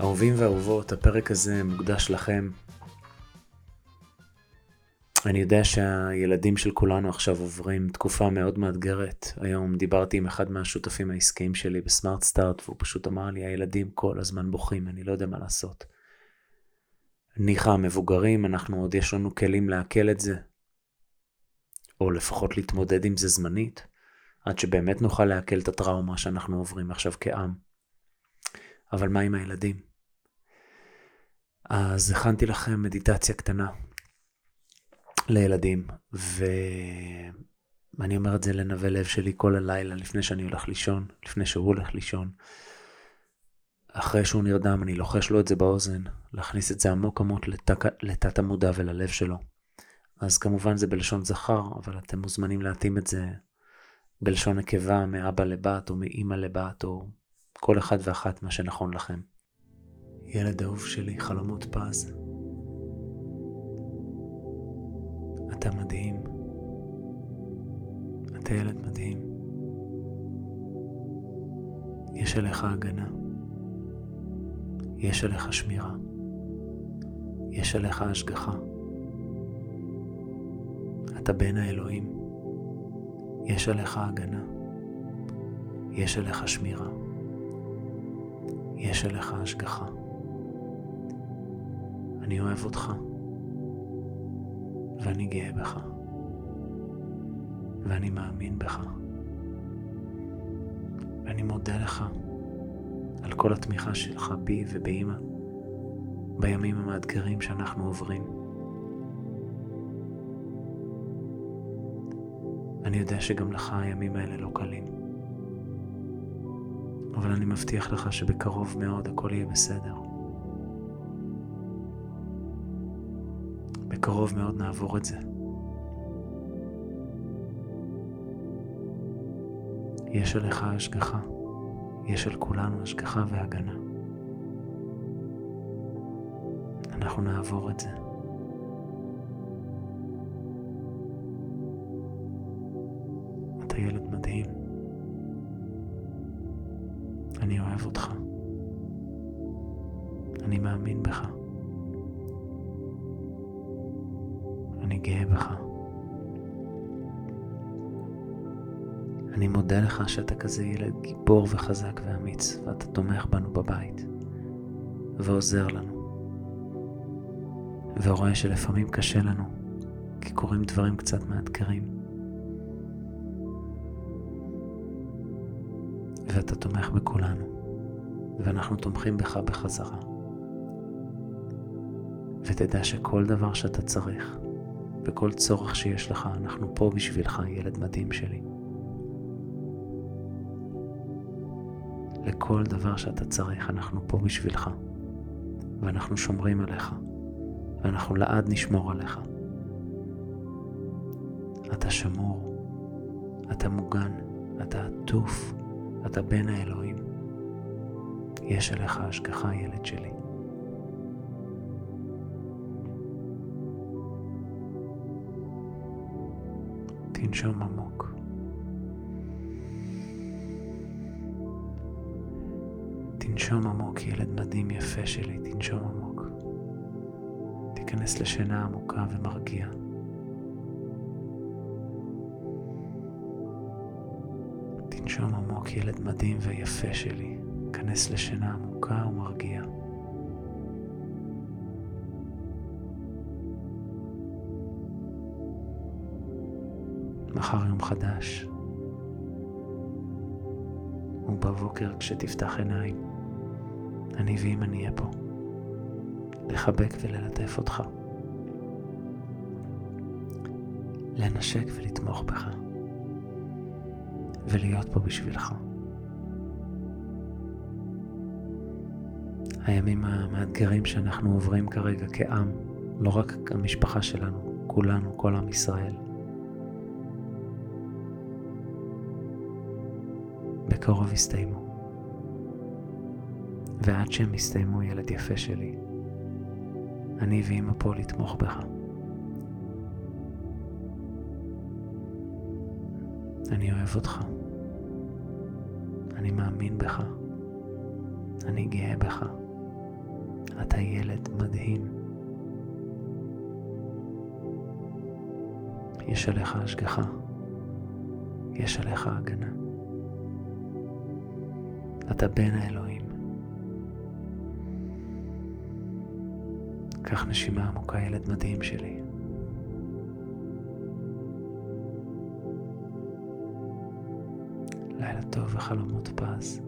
אהובים ואהובות, הפרק הזה מוקדש לכם. אני יודע שהילדים של כולנו עכשיו עוברים תקופה מאוד מאתגרת. היום דיברתי עם אחד מהשותפים העסקיים שלי בסמארט סטארט, והוא פשוט אמר לי, הילדים כל הזמן בוכים, אני לא יודע מה לעשות. ניחא המבוגרים, אנחנו עוד יש לנו כלים לעכל את זה, או לפחות להתמודד עם זה זמנית, עד שבאמת נוכל לעכל את הטראומה שאנחנו עוברים עכשיו כעם. אבל מה עם הילדים? אז הכנתי לכם מדיטציה קטנה לילדים, ואני אומר את זה לנווה לב שלי כל הלילה לפני שאני הולך לישון, לפני שהוא הולך לישון. אחרי שהוא נרדם אני לוחש לו את זה באוזן, להכניס את זה עמוק עמוק לתת, לתת המודע וללב שלו. אז כמובן זה בלשון זכר, אבל אתם מוזמנים להתאים את זה בלשון נקבה, מאבא לבת או מאימא לבת, או כל אחד ואחת מה שנכון לכם. ילד אהוב שלי, חלומות פז. אתה מדהים. אתה ילד מדהים. יש עליך הגנה. יש עליך שמירה. יש עליך השגחה. אתה בן האלוהים. יש עליך הגנה. יש עליך שמירה. יש עליך השגחה. אני אוהב אותך, ואני גאה בך, ואני מאמין בך, ואני מודה לך על כל התמיכה שלך בי ובאמא בימים המאתגרים שאנחנו עוברים. אני יודע שגם לך הימים האלה לא קלים. אבל אני מבטיח לך שבקרוב מאוד הכל יהיה בסדר. בקרוב מאוד נעבור את זה. יש עליך השגחה, יש על כולנו השגחה והגנה. אנחנו נעבור את זה. אתה ילד מדהים. אני אוהב אותך. אני מאמין בך. אני גאה בך. אני מודה לך שאתה כזה ילד גיבור וחזק ואמיץ, ואתה תומך בנו בבית, ועוזר לנו, ורואה שלפעמים קשה לנו, כי קורים דברים קצת מאתגרים. ואתה תומך בכולנו, ואנחנו תומכים בך בחזרה. ותדע שכל דבר שאתה צריך, וכל צורך שיש לך, אנחנו פה בשבילך, ילד מדהים שלי. לכל דבר שאתה צריך, אנחנו פה בשבילך, ואנחנו שומרים עליך, ואנחנו לעד נשמור עליך. אתה שמור, אתה מוגן, אתה עטוף, אתה בן האלוהים. יש עליך השגחה, ילד שלי. תנשום עמוק. תנשום עמוק, ילד מדהים יפה שלי, תנשום עמוק. תיכנס לשינה עמוקה ומרגיע. תנשום עמוק, ילד מדהים ויפה שלי. כנס לשינה עמוקה ומרגיעה. מחר יום חדש. ובבוקר כשתפתח עיניים, אני ואמא נהיה פה. לחבק וללטף אותך. לנשק ולתמוך בך. ולהיות פה בשבילך. הימים המאתגרים שאנחנו עוברים כרגע כעם, לא רק המשפחה שלנו, כולנו, כל עם ישראל. בקרוב יסתיימו. ועד שהם יסתיימו, ילד יפה שלי, אני ואמא פה לתמוך בך. אני אוהב אותך. אני מאמין בך. אני גאה בך. אתה ילד מדהים. יש עליך השגחה. יש עליך הגנה. אתה בן האלוהים. קח נשימה עמוקה, ילד מדהים שלי. לילה טוב וחלומות פז.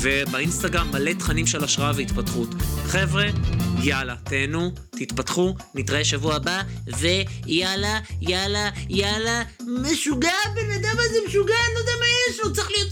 ובאינסטגרם מלא תכנים של השראה והתפתחות. חבר'ה, יאללה, תהנו, תתפתחו, נתראה שבוע הבא, ויאללה, יאללה, יאללה, משוגע, הבן אדם הזה משוגע, אני לא יודע מה יש לו, צריך להיות...